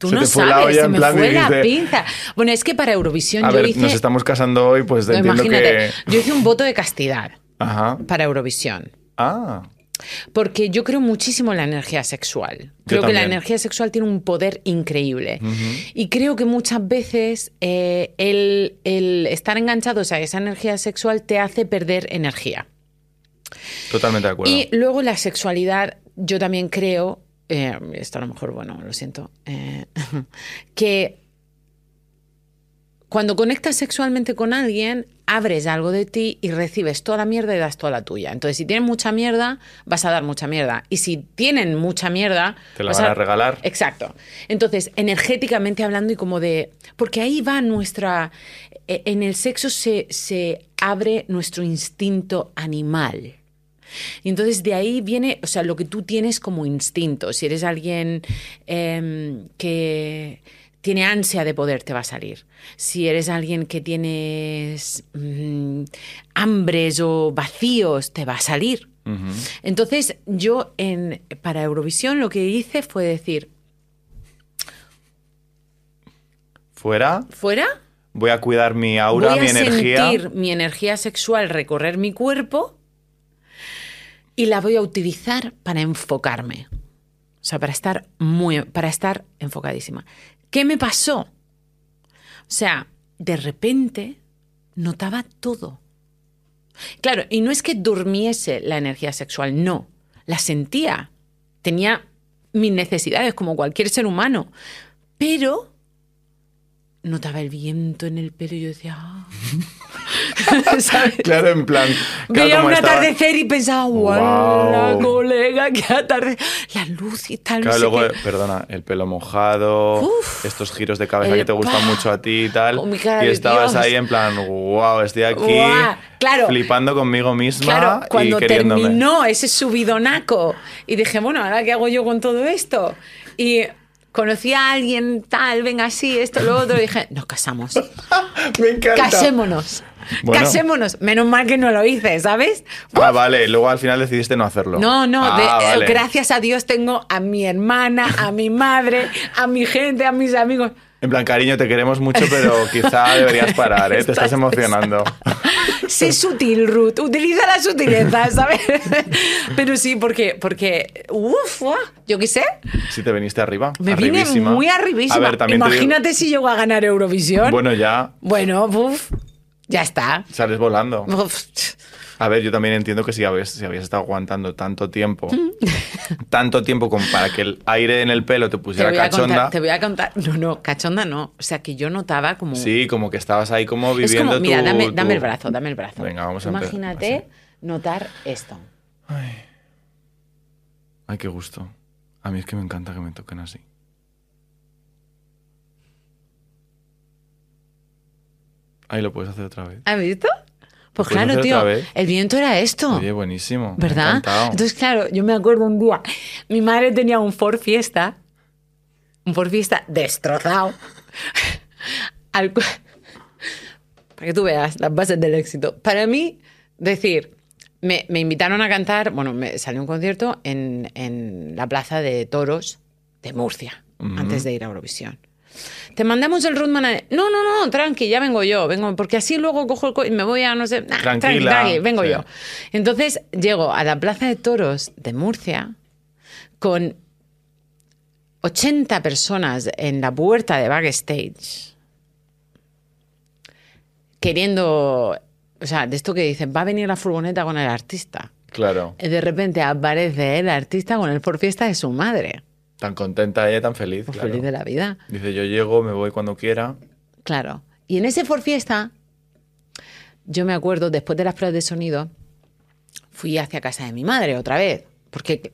Tú Se no te fue la sabes, olla se en me plan, fue la dijiste- pinza. Bueno, es que para Eurovisión a yo ver, hice. nos estamos casando hoy, pues No, entiendo imagínate, que... yo hice un voto de castidad Ajá. para Eurovisión. Ah, Porque yo creo muchísimo en la energía sexual. Creo que la energía sexual tiene un poder increíble. Y creo que muchas veces eh, el, el estar enganchados a esa energía sexual te hace perder energía. totalmente de acuerdo. Y luego la sexualidad, yo también creo, eh, esto a lo mejor, bueno, lo siento, eh, [LAUGHS] que cuando conectas sexualmente con alguien, abres algo de ti y recibes toda la mierda y das toda la tuya. Entonces, si tienen mucha mierda, vas a dar mucha mierda. Y si tienen mucha mierda... Te la vas van a regalar. Exacto. Entonces, energéticamente hablando y como de... Porque ahí va nuestra... eh, En el sexo se, se abre nuestro instinto animal. Y entonces de ahí viene, o sea, lo que tú tienes como instinto. Si eres alguien em, que tiene ansia de poder, te va a salir. Si eres alguien que tienes mm, hambres o vacíos, te va a salir. Entonces yo en, para Eurovisión lo que hice fue decir, Fuera, fuera, voy a cuidar mi aura, voy mi a energía. sentir mi energía sexual recorrer mi cuerpo y la voy a utilizar para enfocarme. O sea, para estar muy, para estar enfocadísima. ¿Qué me pasó? O sea, de repente notaba todo. Claro, y no es que durmiese la energía sexual, no, la sentía. Tenía mis necesidades como cualquier ser humano, pero notaba el viento en el pelo y yo decía, "Ah". [LAUGHS] [LAUGHS] ¿sabes? Claro, en plan. claro, Veía un estaba- atardecer y pensaba, Guau. ¡guau! colega, qué atardecer! La luz y tal, Claro, no sé luego, qué. perdona, el pelo mojado, Uf. estos giros de cabeza El que te gustan mucho a ti y tal. Oh, y estabas Dios. ahí en plan, wow, estoy aquí Guau, claro. flipando conmigo misma Claro, cuando y queriéndome. terminó ese subidonaco y dije, bueno, ¿ahora qué hago yo con todo esto? Y conocí a alguien tal, venga, así, esto, lo otro, y dije, nos casamos. [LAUGHS] Me encanta. Casémonos. Bueno. Casémonos. Menos mal que no lo hice, ¿sabes? Ah, vale, luego al final decidiste no hacerlo. No, no, Ah, de- eh, vale. gracias a Dios tengo a mi hermana, a mi madre, a mi gente, a mis amigos. En plan, cariño, te queremos mucho, pero [LAUGHS] quizá deberías parar, ¿eh? Te estás emocionando. [LAUGHS] Sé sutil, Ruth. Utiliza la sutileza, ¿sabes? [LAUGHS] Pero sí, porque, porque uf, ¡guau! yo qué sé. Si te viniste arriba. Me vine arribísima. muy arribísima. A ver, también digo- Imagínate si llego a ganar Eurovisión. Bueno, ya Bueno, uf, ya está. sales volando. Uf, A ver, yo también entiendo que si habías, si habías estado aguantando tanto tiempo, [LAUGHS] tanto tiempo como para que el aire en el pelo te te, pusiera a cachonda. contar, te voy a contar. No, no, cachonda no. O sea, que yo notaba como. Sí, como que estabas ahí como es viviendo como, mira, tu- dame, tu- dame el brazo, dame el brazo. Venga, vamos a Imagínate notar esto. Ay, qué gusto. A mí es que me encanta que me toquen así. Ahí lo puedes hacer otra vez. ¿Has visto? Pues ¿Lo puedes claro, tío. El viento era esto. Oye, buenísimo. ¿Verdad? encantado. Entonces, claro, yo me acuerdo un día, mi madre tenía un Ford Fiesta, un Ford Fiesta destrozado, [LAUGHS] al cu- para que tú veas las bases del éxito. Para mí, decir, me, me invitaron a cantar, bueno, me salió un concierto en, en la Plaza de Toros de Murcia, Ujú. antes de ir a Eurovisión. Te mandamos el road manager. No, no, no, tranqui, ya vengo yo, vengo, porque así luego cojo el co- y me voy a no sé, nah, tranqui, Tranquila, tranqui, vengo sí. yo. Entonces llego a la Plaza de Toros de Murcia con 80 personas en la puerta de backstage queriendo, o sea, de esto que dicen, va a venir la furgoneta con el artista. Claro. Y de repente aparece el artista con el por fiesta de su madre. Tan contenta ella, tan feliz. Pues claro. feliz de la vida. Dice, yo llego, me voy cuando quiera. Claro. Y en ese for fiesta, yo me acuerdo, después de las pruebas de sonido, fui hacia casa de mi madre otra vez. Porque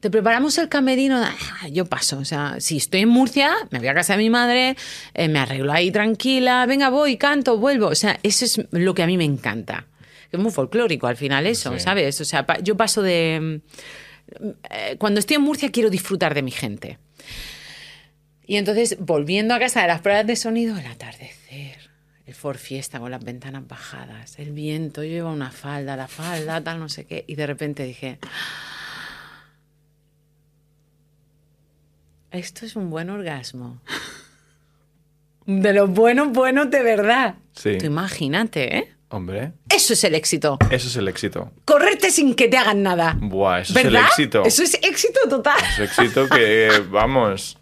te preparamos el camerino, yo paso. O sea, si estoy en Murcia, me voy a casa de mi madre, eh, me arreglo ahí tranquila, venga, voy, canto, vuelvo. O sea, eso es lo que a mí me encanta. Es muy folclórico al final eso, Sí. ¿sabes? O sea, pa- yo paso de... eh, cuando estoy en Murcia quiero disfrutar de mi gente. Y entonces, volviendo a casa de las pruebas de sonido, el atardecer, el for fiesta con las ventanas bajadas, el viento, yo llevo una falda, la falda, tal, no sé qué, y de repente dije, esto es un buen orgasmo. De los buenos, buenos de verdad. Sí. Tú imagínate, ¿eh? Hombre, Eso es el éxito. eso es el éxito. Correrte sin que te hagan nada. Buah, eso ¿Verdad? es el éxito. Eso es éxito total. Es éxito que, [LAUGHS] vamos,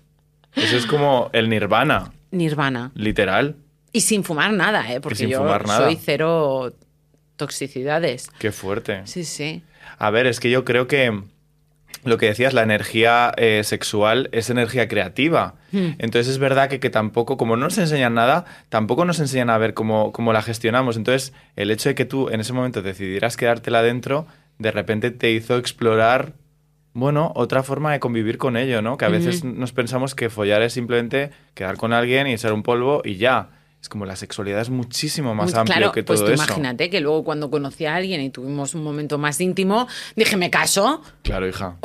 eso es como el nirvana, Nirvana. literal. Y sin fumar nada, ¿eh? Porque yo nada. soy cero toxicidades. Qué fuerte. Sí, sí. A ver, es que yo creo que lo que decías, la energía eh, sexual es energía creativa. Hmm. Entonces es verdad que, que tampoco, como no nos enseñan nada, tampoco nos enseñan a ver cómo, cómo la gestionamos. Entonces el hecho de que tú en ese momento decidieras quedártela dentro, de repente te hizo explorar, bueno, otra forma de convivir con ello, ¿no? Que a veces nos pensamos que follar es simplemente quedar con alguien y ser un polvo y ya. Es como la sexualidad es muchísimo más Muy- amplio claro, que pues todo tú eso. imagínate que luego cuando conocí a alguien y tuvimos un momento más íntimo, dije, me caso. Claro, hija.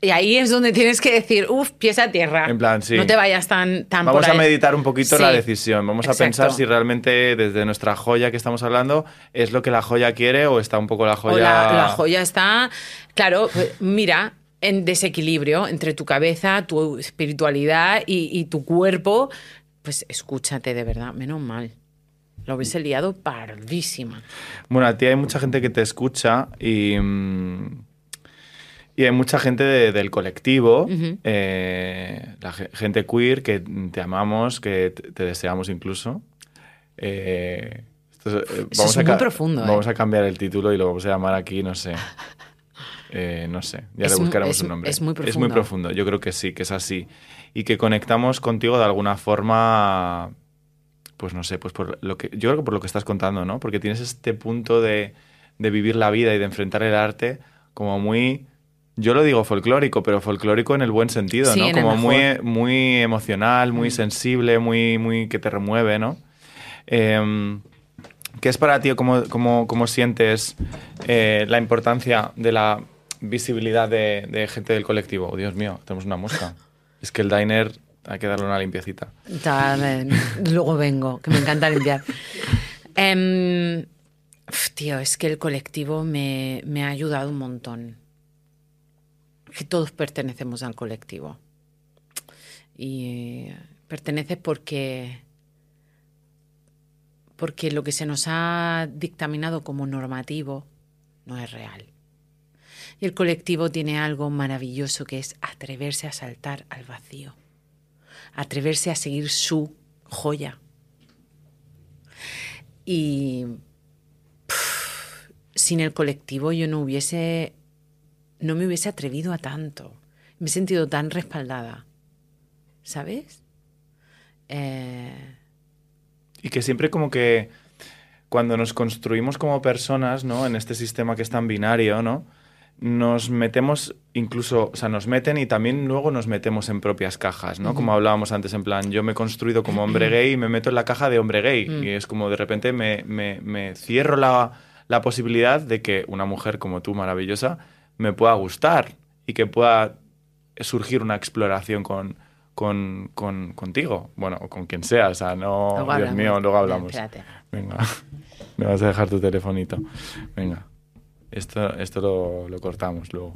Y ahí es donde tienes que decir, uff, pies a tierra. En plan, sí. No te vayas tan, tan Vamos por a meditar un poquito Sí, la decisión. Vamos a pensar si realmente desde nuestra joya que estamos hablando es lo que la joya quiere o está un poco la joya. O la, la joya está, claro, pues, mira, en desequilibrio entre tu cabeza, tu espiritualidad y, y tu cuerpo. Pues escúchate, de verdad, menos mal. Lo hubiese liado pardísima. Bueno, a ti hay mucha gente que te escucha y. mm, Y hay mucha gente de- del colectivo, eh, la ge- gente queer que te amamos, que te, deseamos incluso. Eh, esto es, eh, Eso es muy profundo, ¿eh? Vamos a cambiar el título y lo vamos a llamar aquí, no sé. [LAUGHS] No sé, ya Es le buscaremos un nombre. es muy Es muy profundo. profundo, yo creo que sí, que es así. Y que conectamos contigo de alguna forma, pues no sé, pues por lo que, yo creo que por lo que estás contando, ¿no? Porque tienes este punto de, de vivir la vida y de enfrentar el arte como muy, yo lo digo folclórico, pero folclórico en el buen sentido, Sí, ¿no? Como muy, muy emocional, muy sensible, muy, muy que te remueve, ¿no? Em, ¿Qué es para ti o cómo, cómo- cómo sientes eh, la importancia de la visibilidad de, de gente del colectivo? Oh, Dios mío, tenemos una mosca. Es que el diner hay que darle una limpiecita. Luego vengo, que me encanta limpiar. Em, tío, es que el colectivo me, me ha ayudado un montón. Que todos pertenecemos al colectivo. Y eh, perteneces porque, porque lo que se nos ha dictaminado como normativo no es real. Y el colectivo tiene algo maravilloso que es atreverse a saltar al vacío atreverse a seguir su joya. Y sin el colectivo yo no hubiese, no me hubiese atrevido a tanto. Me he sentido tan respaldada, ¿sabes? Eh, Y que siempre como que cuando nos construimos como personas, ¿no? En este sistema que es tan binario, ¿no? Nos metemos incluso, o sea, nos meten y también luego nos metemos en propias cajas, ¿no? Como hablábamos antes, en plan, yo me he construido como hombre gay y me meto en la caja de hombre gay. Y es como de repente me, me- me cierro la, la posibilidad de que una mujer como tú, maravillosa, me pueda gustar y que pueda surgir una exploración con, con, con- contigo. Bueno, o con quien sea, o sea, no... luego Dios hablamos. mío, luego hablamos. Espérate. Venga, [LAUGHS] me vas a dejar tu telefonito. Venga, esto, esto lo, lo cortamos luego.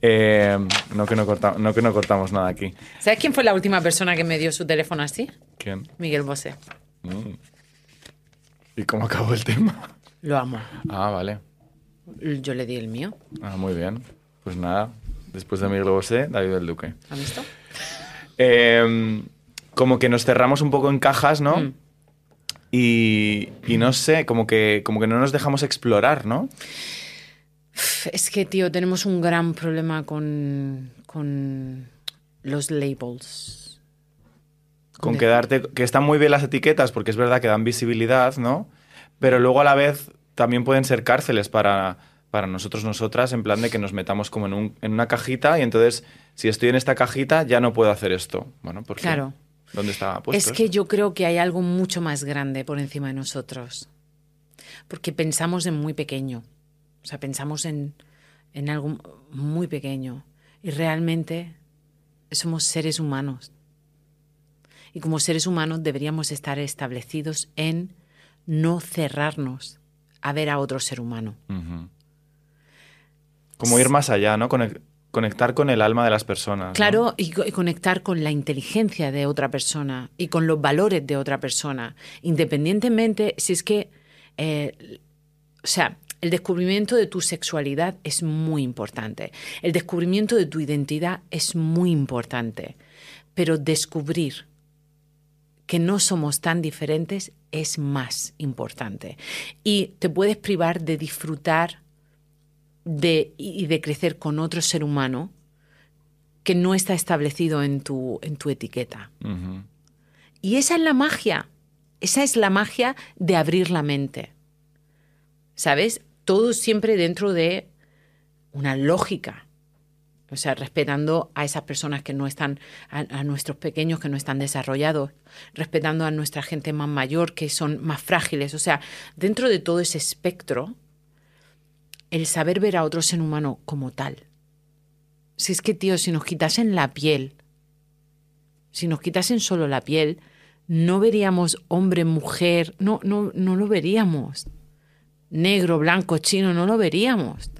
Eh, no, que no, corta- no que no cortamos nada aquí. ¿Sabes quién fue la última persona que me dio su teléfono así? ¿Quién? Miguel Bosé. Mm. ¿Y cómo acabó el tema? Lo amo. Ah, vale. Yo le di el mío. Ah, muy bien. Pues nada, después de Miguel Bosé, David del Duque. ¿Has visto? Eh, como que nos cerramos un poco en cajas, ¿no? Mm. Y, y no sé, como que, como que no nos dejamos explorar, ¿no? Es que, tío, tenemos un gran problema con, con los labels. Con quedarte, que están muy bien las etiquetas, porque es verdad que dan visibilidad, ¿no? Pero luego a la vez también pueden ser cárceles para, para nosotros, nosotras, en plan de que nos metamos como en, un- en una cajita y entonces, si estoy en esta cajita, ya no puedo hacer esto. Bueno, porque Claro. ¿Dónde está puesto? Es que yo creo que hay algo mucho más grande por encima de nosotros. Porque pensamos en muy pequeño. O sea, pensamos en, en algo muy pequeño. Y realmente somos seres humanos. Y como seres humanos deberíamos estar establecidos en no cerrarnos a ver a otro ser humano. Como ir más allá, ¿no? Conec- conectar con el alma de las personas. ¿no? Claro, y conectar con la inteligencia de otra persona y con los valores de otra persona, independientemente si es que, eh, o sea, el descubrimiento de tu sexualidad es muy importante, el descubrimiento de tu identidad es muy importante, pero descubrir que no somos tan diferentes es más importante. Y te puedes privar de disfrutar de, y de crecer con otro ser humano que no está establecido en tu, en tu etiqueta. Y esa es la magia. Esa es la magia de abrir la mente. ¿Sabes? Todo siempre dentro de una lógica. O sea, respetando a esas personas que no están, a, nuestros pequeños que no están desarrollados, respetando a nuestra gente más mayor que son más frágiles. O sea, dentro de todo ese espectro, el saber ver a otro ser humano como tal. Si es que, tío, si nos quitasen la piel, si nos quitasen solo la piel, no veríamos hombre, mujer, no, no, no lo veríamos. Negro, blanco, chino, no lo veríamos.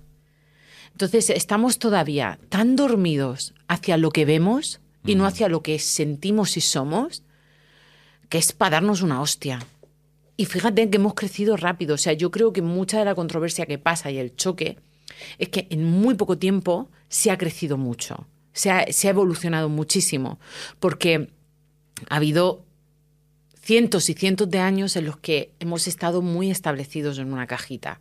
Entonces estamos todavía tan dormidos hacia lo que vemos y no hacia lo que sentimos y somos, que es para darnos una hostia. Y fíjate que hemos crecido rápido. O sea, yo creo que mucha de la controversia que pasa y el choque es que en muy poco tiempo se ha crecido mucho. Se ha, se ha evolucionado muchísimo. Porque ha habido cientos y cientos de años en los que hemos estado muy establecidos en una cajita.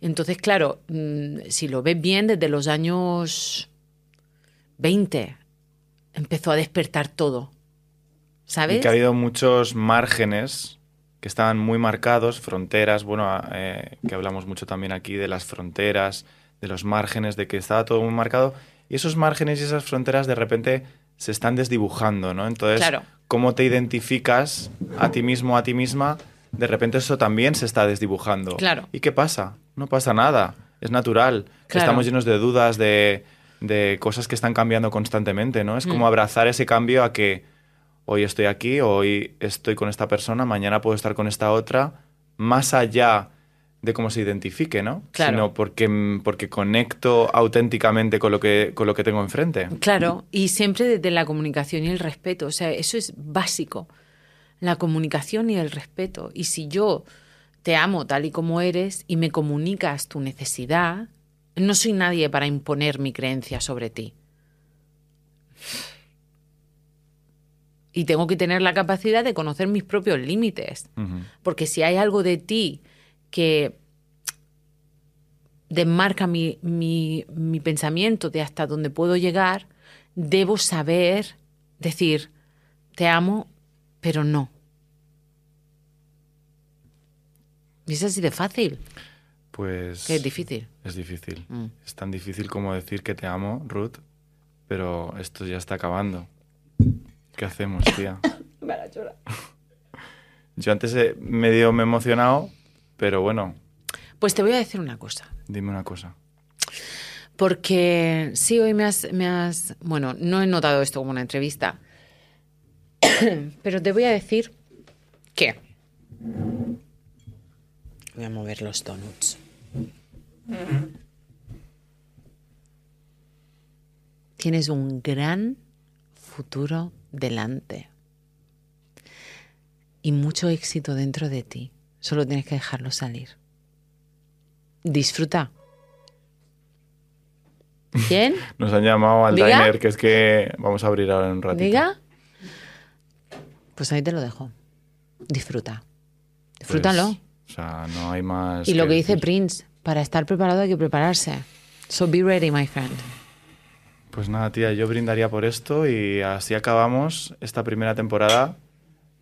Entonces, claro, mm, si lo ves bien, desde los años 20 empezó a despertar todo. ¿Sabes? Y que ha habido muchos márgenes que estaban muy marcados, fronteras, bueno, a- eh, que hablamos mucho también aquí de las fronteras, de los márgenes, de que estaba todo muy marcado. Y esos márgenes y esas fronteras de repente se están desdibujando, ¿no? Entonces, Claro. Cómo te identificas a ti mismo, a ti misma, de repente eso también se está desdibujando. Claro. ¿Y qué pasa? No pasa nada, es natural. Claro. Estamos llenos de dudas, de, de cosas que están cambiando constantemente, ¿no? Es Mm. como abrazar ese cambio a que hoy estoy aquí, hoy estoy con esta persona, mañana puedo estar con esta otra, más allá de cómo se identifique, ¿no? Claro. Sino porque, porque conecto auténticamente con lo, que, con lo que tengo enfrente. Claro, y siempre desde la comunicación y el respeto. O sea, eso es básico. La comunicación y el respeto. Y si yo te amo tal y como eres y me comunicas tu necesidad, no soy nadie para imponer mi creencia sobre ti. Y tengo que tener la capacidad de conocer mis propios límites. Porque si hay algo de ti que desmarca mi, mi, mi pensamiento de hasta dónde puedo llegar, debo saber decir, te amo, pero no. Y es así de fácil, Pues... que es difícil. Es difícil. Mm. Es tan difícil como decir que te amo, Ruth, pero esto ya está acabando. ¿Qué hacemos, tía? [LAUGHS] Yo antes medio me he emocionado, pero bueno, Pues te voy a decir una cosa. dime una cosa. Porque sí, hoy me has, me has... Bueno, no he notado esto como una entrevista, [COUGHS] pero te voy a decir que... Voy a mover los donuts. Tienes un gran futuro delante y mucho éxito dentro de ti. Solo tienes que dejarlo salir. Disfruta. ¿Quién? [LAUGHS] Nos han llamado al ¿Diga? diner, que es que vamos a abrir ahora en un ratito. ¿Diga? Pues ahí te lo dejo. Disfruta. Pues, Disfrútalo. o sea, no hay más. y lo que dice decir. Prince, para estar preparado hay que prepararse. So be ready, my friend. Pues nada, tía, yo brindaría por esto y así acabamos esta primera temporada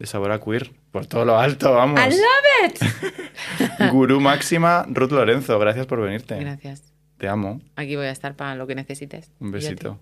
de Sabor a Queer. Por todo lo alto, vamos. I love it. [LAUGHS] Gurú máxima, Ruth Lorenzo, gracias por venirte. Gracias. Te amo. Aquí voy a estar para lo que necesites. Un besito.